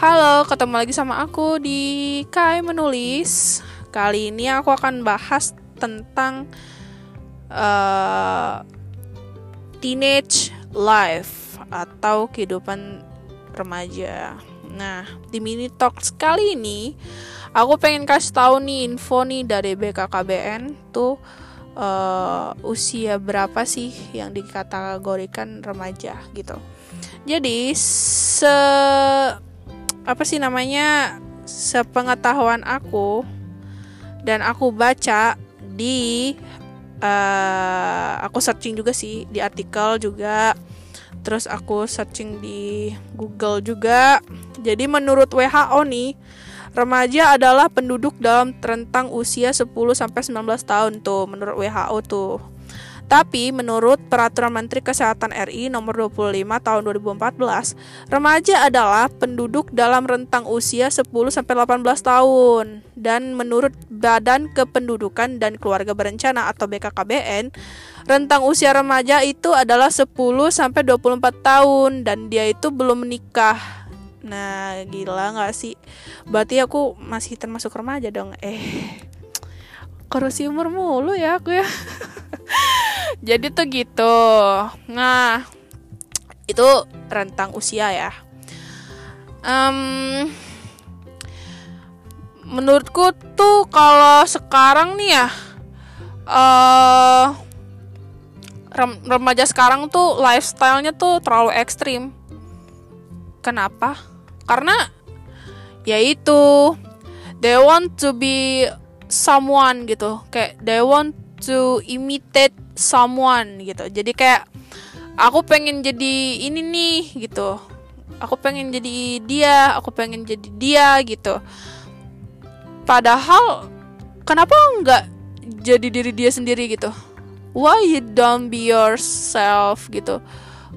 Halo, ketemu lagi sama aku di Kai Menulis. Kali ini aku akan bahas tentang uh, teenage life atau kehidupan remaja. Nah, di mini talk kali ini aku pengen kasih tahu nih info nih dari BKKBN tuh uh, usia berapa sih yang dikategorikan remaja gitu. Jadi se apa sih namanya sepengetahuan aku dan aku baca di uh, aku searching juga sih di artikel juga. Terus aku searching di Google juga. Jadi menurut WHO nih remaja adalah penduduk dalam rentang usia 10 sampai 19 tahun tuh menurut WHO tuh tapi menurut Peraturan Menteri Kesehatan RI nomor 25 tahun 2014, remaja adalah penduduk dalam rentang usia 10 sampai 18 tahun dan menurut Badan Kependudukan dan Keluarga Berencana atau BKKBN, rentang usia remaja itu adalah 10 sampai 24 tahun dan dia itu belum menikah. Nah, gila gak sih? Berarti aku masih termasuk remaja dong. Eh, korupsi umur mulu ya aku ya. jadi tuh gitu. Nah itu rentang usia ya. Um, menurutku tuh kalau sekarang nih ya uh, remaja sekarang tuh lifestylenya tuh terlalu ekstrim. Kenapa? Karena yaitu they want to be someone gitu. Kayak they want to imitate someone gitu. Jadi kayak aku pengen jadi ini nih gitu. Aku pengen jadi dia aku pengen jadi dia gitu. Padahal kenapa nggak jadi diri dia sendiri gitu? Why you don't be yourself gitu?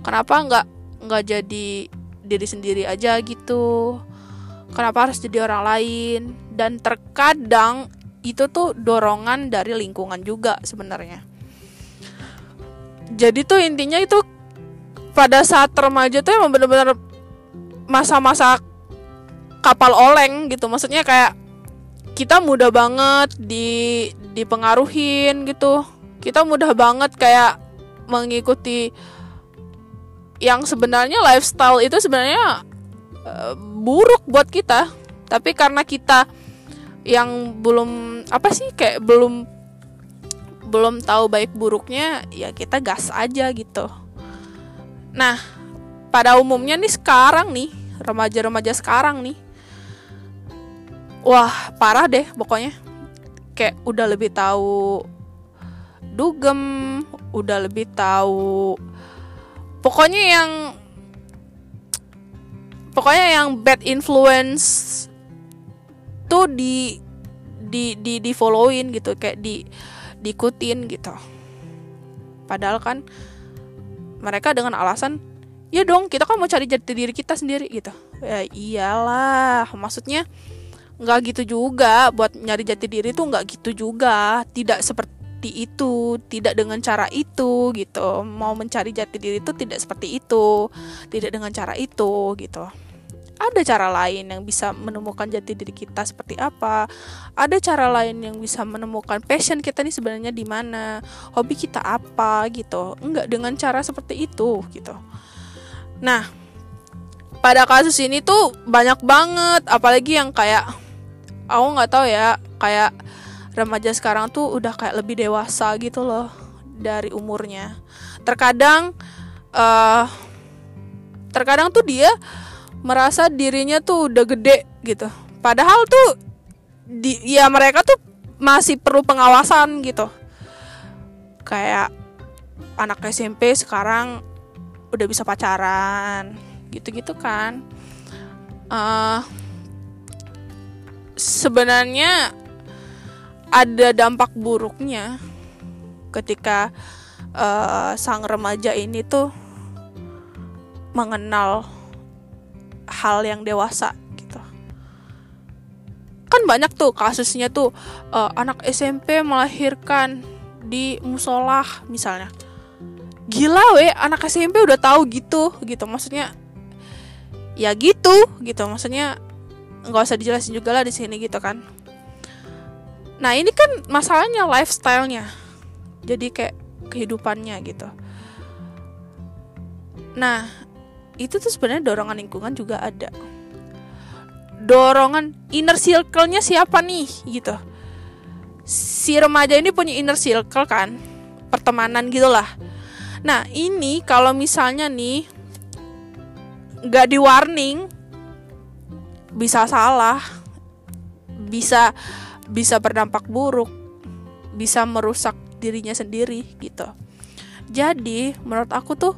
Kenapa nggak nggak jadi diri sendiri aja gitu? Kenapa harus jadi orang lain? Dan terkadang itu tuh dorongan dari lingkungan juga sebenarnya jadi tuh intinya itu pada saat remaja tuh emang bener-bener masa-masa kapal oleng gitu. Maksudnya kayak kita mudah banget di dipengaruhin gitu. Kita mudah banget kayak mengikuti yang sebenarnya lifestyle itu sebenarnya uh, buruk buat kita. Tapi karena kita yang belum apa sih kayak belum belum tahu baik buruknya ya kita gas aja gitu. Nah pada umumnya nih sekarang nih remaja-remaja sekarang nih wah parah deh pokoknya. Kayak udah lebih tahu dugem udah lebih tahu pokoknya yang pokoknya yang bad influence tuh di di di di followin gitu. Kayak di diikutin gitu. Padahal kan mereka dengan alasan ya dong kita kan mau cari jati diri kita sendiri gitu. Ya iyalah maksudnya nggak gitu juga. Buat nyari jati diri tuh nggak gitu juga. Tidak seperti itu tidak dengan cara itu gitu. Mau mencari jati diri itu tidak seperti itu tidak dengan cara itu gitu ada cara lain yang bisa menemukan jati diri kita seperti apa? Ada cara lain yang bisa menemukan passion kita nih sebenarnya di mana? Hobi kita apa gitu? Enggak dengan cara seperti itu gitu. Nah pada kasus ini tuh banyak banget apalagi yang kayak aku nggak tahu ya kayak remaja sekarang tuh udah kayak lebih dewasa gitu loh dari umurnya. Terkadang uh, terkadang tuh dia merasa dirinya tuh udah gede gitu. Padahal tuh di ya mereka tuh masih perlu pengawasan gitu. Kayak anak SMP sekarang udah bisa pacaran gitu-gitu kan. Uh, sebenarnya ada dampak buruknya ketika uh, sang remaja ini tuh mengenal hal yang dewasa gitu. Kan banyak tuh kasusnya tuh uh, anak SMP melahirkan di musola misalnya. Gila weh anak SMP udah tahu gitu gitu. Maksudnya ya gitu gitu. Maksudnya nggak usah dijelasin juga lah di sini gitu kan. Nah ini kan masalahnya lifestylenya. Jadi kayak kehidupannya gitu. Nah itu tuh sebenarnya dorongan lingkungan juga ada. Dorongan inner circle-nya siapa nih gitu. Si remaja ini punya inner circle kan pertemanan gitulah nah ini kalau misalnya nih nggak di warning bisa salah bisa bisa berdampak buruk bisa merusak dirinya sendiri gitu. Jadi menurut aku tuh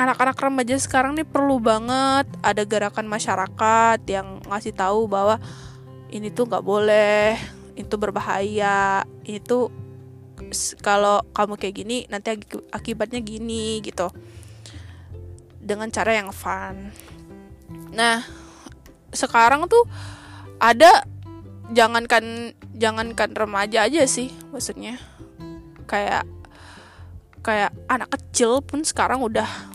anak-anak remaja sekarang nih perlu banget ada gerakan masyarakat yang ngasih tahu bahwa ini tuh nggak boleh itu berbahaya itu kalau kamu kayak gini nanti akibatnya gini gitu. Dengan cara yang fun. Nah sekarang tuh ada jangankan jangankan remaja aja sih maksudnya. Kayak kayak anak kecil pun sekarang udah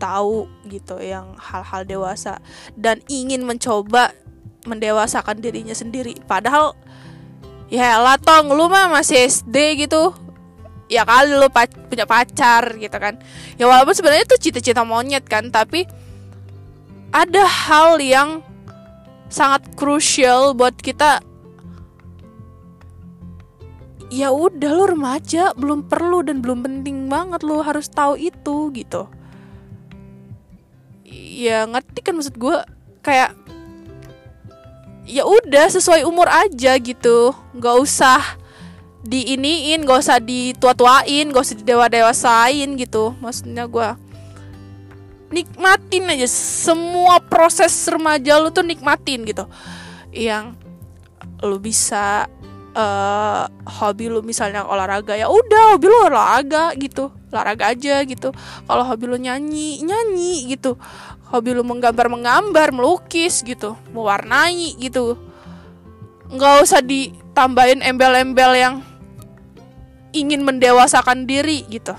tahu gitu yang hal-hal dewasa dan ingin mencoba mendewasakan dirinya sendiri. Padahal ya lah tong lu mah masih SD gitu. Ya kali lu pac punya pacar gitu kan. Ya walaupun sebenarnya itu cita-cita monyet kan tapi ada hal yang sangat krusial buat kita. Ya udah lu remaja belum perlu dan belum penting banget lu harus tahu itu gitu ya ngerti kan maksud gue kayak ya udah sesuai umur aja gitu. Nggak usah diiniin gak usah ditua-tuain gak usah didewa-dewasain gitu. Maksudnya gue nikmatin aja. Semua proses remaja lu tuh nikmatin gitu. Yang lu bisa uh, hobi lu misalnya olahraga ya udah hobi lu olahraga gitu. Olahraga aja gitu. Kalau hobi lu nyanyi nyanyi gitu hobi lu menggambar menggambar melukis gitu mewarnai gitu. Nggak usah ditambahin embel-embel yang ingin mendewasakan diri gitu.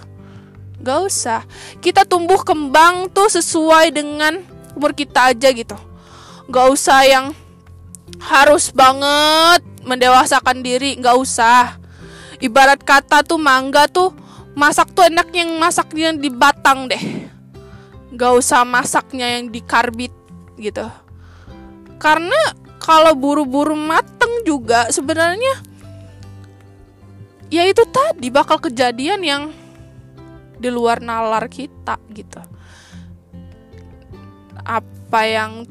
Gak usah. Kita tumbuh kembang tuh sesuai dengan umur kita aja gitu. Gak usah yang harus banget mendewasakan diri Gak usah. Ibarat kata tuh mangga tuh Masak tuh enak yang masaknya di batang deh Gak usah masaknya yang di karbit gitu. Karena kalau buru-buru mateng juga sebenarnya ya itu tadi bakal kejadian yang di luar nalar kita gitu. Apa yang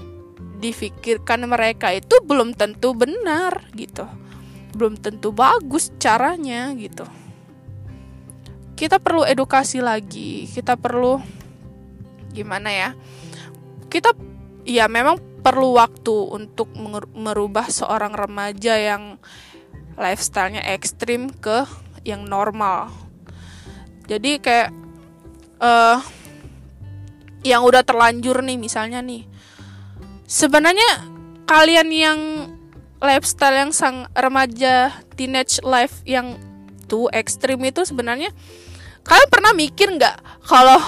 difikirkan mereka itu belum tentu benar gitu. Belum tentu bagus caranya gitu. Kita perlu edukasi lagi kita perlu gimana ya? Kita ya memang perlu waktu untuk merubah seorang remaja yang lifestylenya ekstrim ke yang normal. Jadi kayak uh, yang udah terlanjur nih misalnya nih. Sebenarnya kalian yang lifestyle yang sang remaja teenage life yang tuh ekstrim itu sebenarnya kalian pernah mikir nggak kalau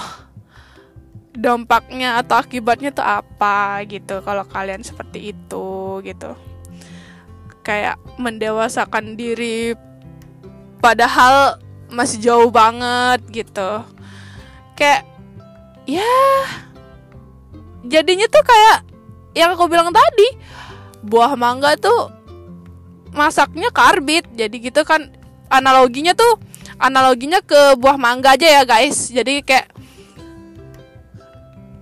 dampaknya atau akibatnya tuh apa gitu kalau kalian seperti itu gitu. Kayak mendewasakan diri padahal masih jauh banget gitu. Kayak ya jadinya tuh kayak yang aku bilang tadi buah mangga tuh masaknya karbit jadi gitu kan analoginya tuh analoginya ke buah mangga aja ya guys. Jadi kayak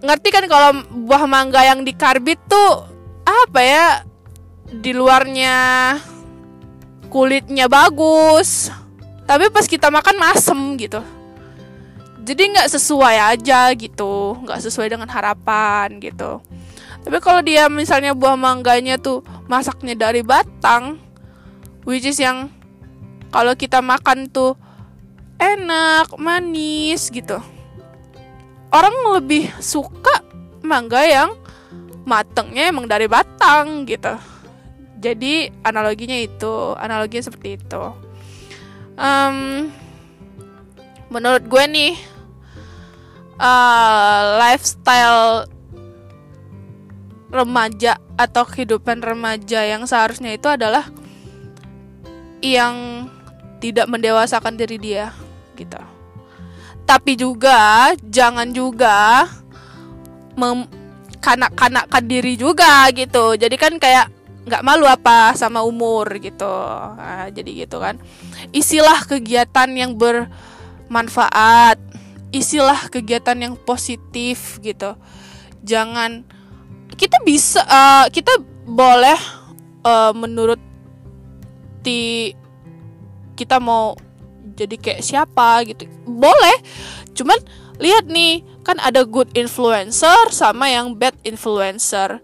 ngerti kan kalau buah mangga yang dikarbit tuh apa ya? Di luarnya kulitnya bagus tapi pas kita makan masem gitu. Jadi nggak sesuai aja gitu nggak sesuai dengan harapan gitu. Tapi kalau dia misalnya buah mangganya tuh masaknya dari batang which is yang kalau kita makan tuh enak manis gitu orang lebih suka mangga yang matengnya emang dari batang gitu jadi analoginya itu analoginya seperti itu um, menurut gue nih uh, lifestyle remaja atau kehidupan remaja yang seharusnya itu adalah yang tidak mendewasakan diri dia gitu. Tapi juga jangan juga kanak-kanakkan diri juga gitu. Jadi kan kayak nggak malu apa sama umur gitu. Nah, jadi gitu kan. Isilah kegiatan yang bermanfaat. Isilah kegiatan yang positif gitu. Jangan kita bisa uh, kita boleh uh, menurut ti kita mau jadi kayak siapa gitu. Boleh cuman lihat nih kan ada good influencer sama yang bad influencer.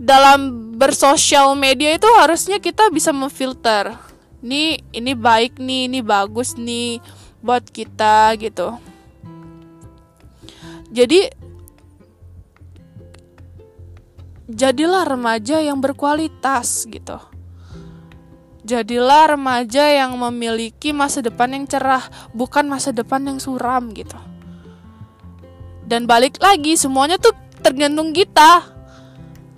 Dalam bersosial media itu harusnya kita bisa memfilter. Nih ini baik nih ini bagus nih buat kita gitu. Jadi jadilah remaja yang berkualitas gitu. Jadilah remaja yang memiliki masa depan yang cerah, bukan masa depan yang suram gitu. Dan balik lagi semuanya tuh tergantung kita.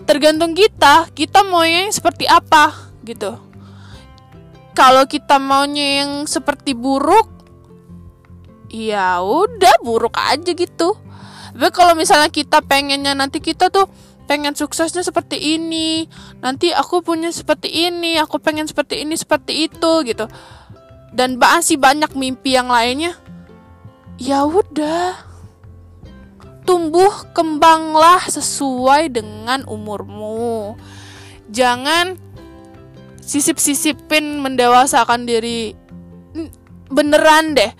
Tergantung kita, kita maunya yang seperti apa gitu. Kalau kita maunya yang seperti buruk, ya udah buruk aja gitu. Tapi kalau misalnya kita pengennya nanti kita tuh pengen suksesnya seperti ini. Nanti aku punya seperti ini aku pengen seperti ini seperti itu gitu. Dan masih banyak mimpi yang lainnya. Ya udah. Tumbuh kembanglah sesuai dengan umurmu. Jangan sisip-sisipin mendewasakan diri. Beneran deh.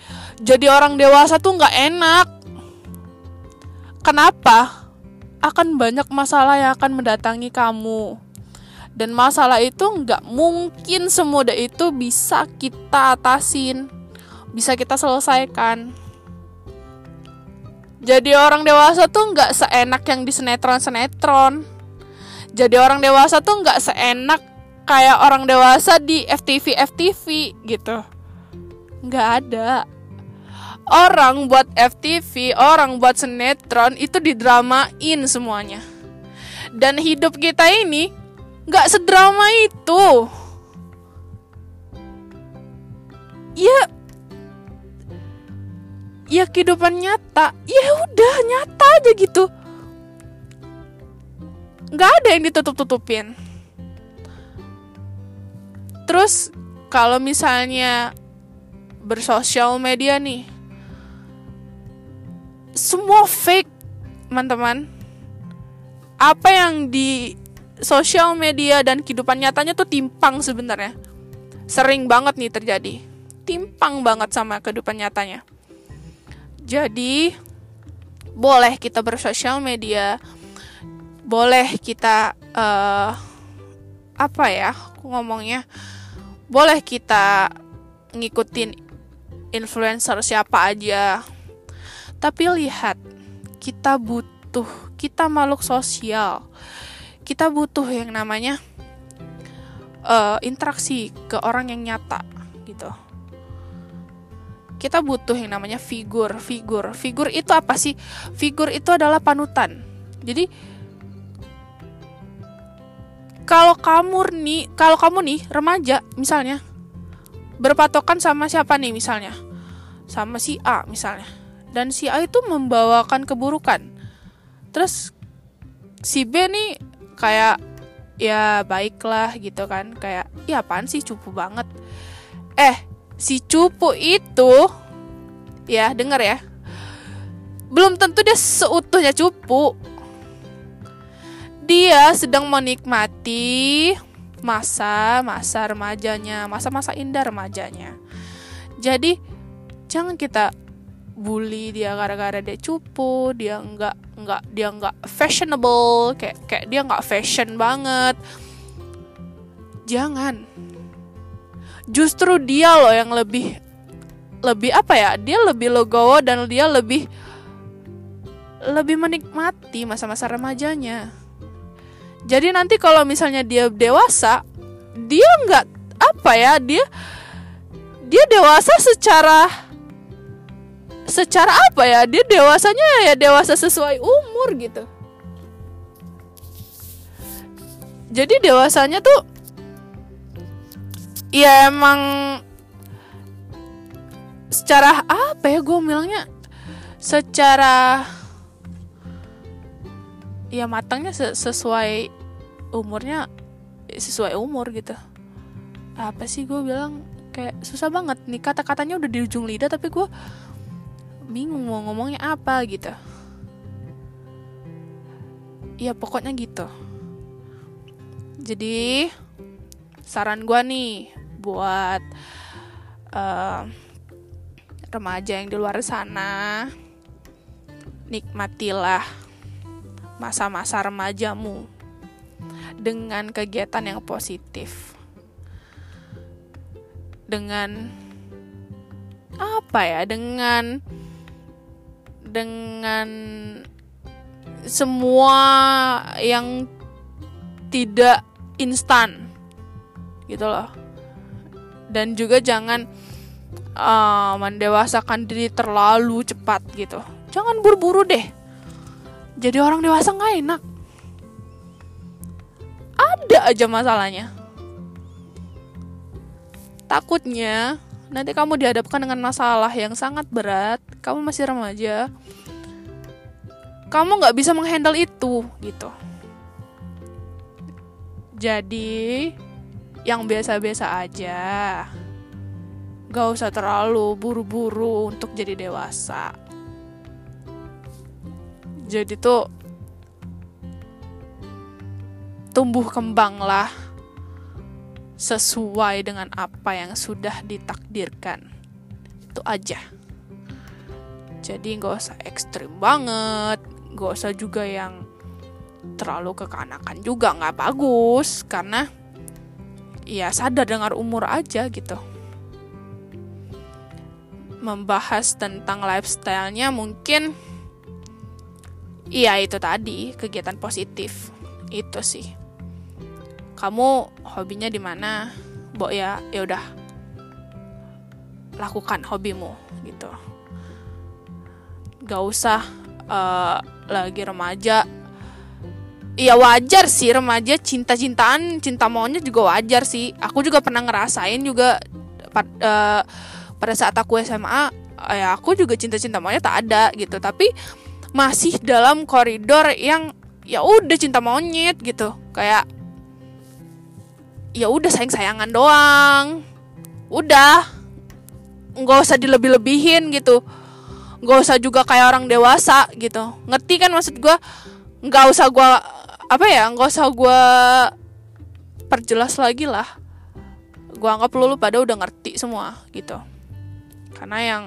Jadi orang dewasa tuh nggak enak. Kenapa akan banyak masalah yang akan mendatangi kamu. Dan masalah itu nggak mungkin semudah itu bisa kita atasin, bisa kita selesaikan. Jadi orang dewasa tuh nggak seenak yang di sinetron-sinetron. Jadi orang dewasa tuh nggak seenak kayak orang dewasa di FTV FTV gitu. Nggak ada orang buat FTV, orang buat sinetron itu didramain semuanya. Dan hidup kita ini nggak sedrama itu. Ya, ya kehidupan nyata. Ya udah nyata aja gitu. Nggak ada yang ditutup-tutupin. Terus kalau misalnya bersosial media nih semua fake teman-teman. Apa yang di sosial media dan kehidupan nyatanya tuh timpang sebenarnya. Sering banget nih terjadi. Timpang banget sama kehidupan nyatanya. Jadi boleh kita bersosial media. Boleh kita uh, apa ya aku ngomongnya? Boleh kita ngikutin influencer siapa aja tapi lihat, kita butuh, kita makhluk sosial. Kita butuh yang namanya uh, interaksi ke orang yang nyata gitu. Kita butuh yang namanya figur, figur. Figur itu apa sih? Figur itu adalah panutan. Jadi kalau kamu nih, kalau kamu nih remaja misalnya berpatokan sama siapa nih misalnya? Sama si A misalnya dan si A itu membawakan keburukan. Terus si B nih kayak ya baiklah gitu kan. Kayak ya apaan sih? Cupu banget. Eh si cupu itu ya denger ya. Belum tentu dia seutuhnya cupu. Dia sedang menikmati masa-masa remajanya, masa-masa indah remajanya. Jadi jangan kita bully dia gara-gara dia cupu dia nggak nggak dia nggak fashionable kayak kayak dia nggak fashion banget. Jangan. Justru dia loh yang lebih lebih apa ya? Dia lebih legowo dan dia lebih lebih menikmati masa-masa remajanya. Jadi nanti kalau misalnya dia dewasa dia nggak apa ya? Dia dia dewasa secara secara apa ya? Dia dewasanya ya dewasa sesuai umur gitu. Jadi dewasanya tuh ya emang secara apa ya gue bilangnya? Secara ya matangnya sesuai umurnya sesuai umur gitu. Apa sih gue bilang? Kayak susah banget nih kata-katanya udah di ujung lidah tapi gue bingung mau ngomongnya apa gitu. Ya pokoknya gitu. Jadi saran gue nih buat uh, remaja yang di luar sana nikmatilah masa-masa remajamu dengan kegiatan yang positif. Dengan apa ya dengan dengan semua yang tidak instan gitu loh. Dan juga jangan uh, mendewasakan diri terlalu cepat gitu. Jangan buru-buru deh. Jadi orang dewasa nggak enak. Ada aja masalahnya. Takutnya nanti kamu dihadapkan dengan masalah yang sangat berat. Kamu masih remaja. Kamu nggak bisa menghandle itu gitu. Jadi yang biasa-biasa aja. Gak usah terlalu buru-buru untuk jadi dewasa. Jadi tuh tumbuh kembanglah sesuai dengan apa yang sudah ditakdirkan. Itu aja. Jadi nggak usah ekstrim banget. Nggak usah juga yang terlalu kekanakan juga nggak bagus. Karena ya sadar dengar umur aja gitu. Membahas tentang lifestyle-nya mungkin Iya itu tadi kegiatan positif. Itu sih. Kamu hobinya di mana? Bo ya ya udah lakukan hobimu gitu. Gak usah uh, lagi remaja. Iya wajar sih remaja cinta-cintaan, cinta maunya juga wajar sih. Aku juga pernah ngerasain juga uh, pada saat aku SMA, ya aku juga cinta-cinta maunya tak ada gitu. Tapi masih dalam koridor yang ya udah cinta monyet gitu kayak ya udah sayang sayangan doang. Udah. Nggak usah dilebih-lebihin gitu. Nggak usah juga kayak orang dewasa gitu. Ngerti kan maksud gue nggak usah gue apa ya nggak usah gue perjelas lagi lah. Gue anggap lu, lu pada udah ngerti semua gitu. Karena yang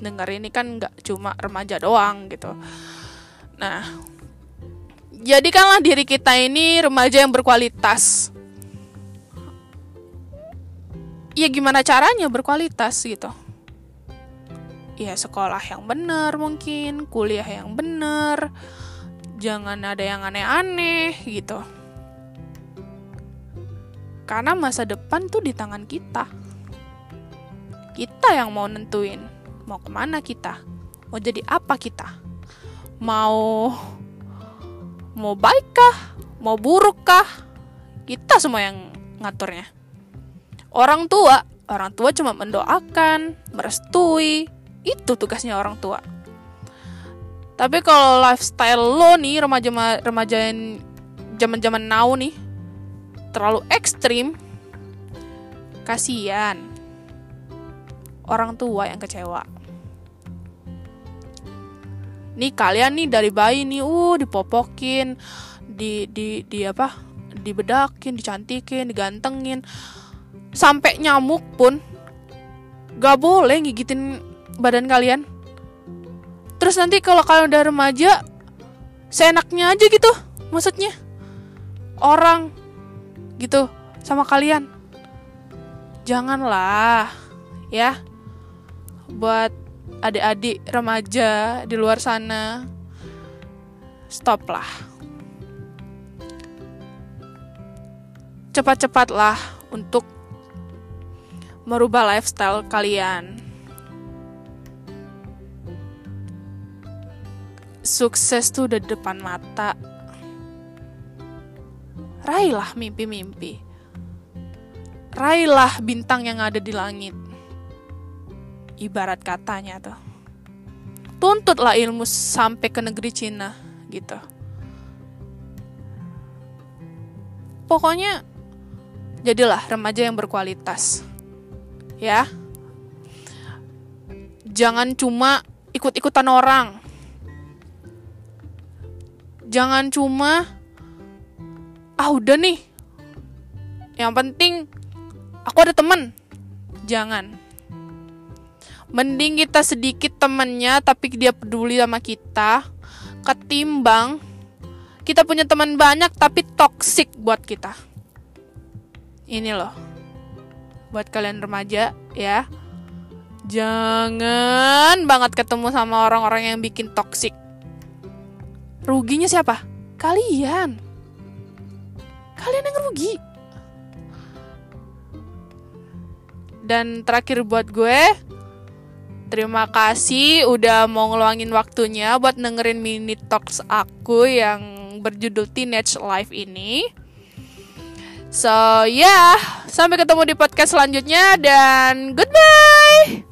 denger ini kan nggak cuma remaja doang gitu. Nah jadikanlah diri kita ini remaja yang berkualitas ya gimana caranya berkualitas gitu? Ya sekolah yang benar mungkin kuliah yang benar jangan ada yang aneh-aneh gitu. Karena masa depan tuh di tangan kita. Kita yang mau nentuin mau ke mana kita mau jadi apa kita. Mau mau baik kah? Mau buruk kah? Kita semua yang ngaturnya orang tua orang tua cuma mendoakan merestui itu tugasnya orang tua. Tapi kalau lifestyle lo nih remaja remaja yang zaman zaman now nih terlalu ekstrim kasihan. Orang tua yang kecewa. Nih kalian nih dari bayi nih uh dipopokin di di di apa? Dibedakin dicantikin digantengin sampai nyamuk pun gak boleh gigitin badan kalian. Terus nanti kalau kalian udah remaja seenaknya aja gitu maksudnya. Orang gitu sama kalian. Janganlah ya buat adik-adik remaja di luar sana. Stop lah cepat-cepatlah untuk merubah lifestyle kalian sukses tuh udah depan mata raihlah mimpi-mimpi. Raihlah bintang yang ada di langit. Ibarat katanya tuh. Tuntutlah ilmu sampai ke negeri Cina gitu. Pokoknya jadilah remaja yang berkualitas. Ya. Jangan cuma ikut-ikutan orang. Jangan cuma ah udah nih. Yang penting aku ada temen. Jangan. Mending kita sedikit temennya tapi dia peduli sama kita ketimbang kita punya teman banyak tapi toksik buat kita. Ini loh. Buat kalian remaja ya. Jangan banget ketemu sama orang-orang yang bikin toksik. Ruginya siapa? Kalian. Kalian yang rugi. Dan terakhir buat gue, terima kasih udah mau ngeluangin waktunya buat dengerin mini talks aku yang berjudul Teenage Life ini. So, yeah, sampai ketemu di podcast selanjutnya dan goodbye.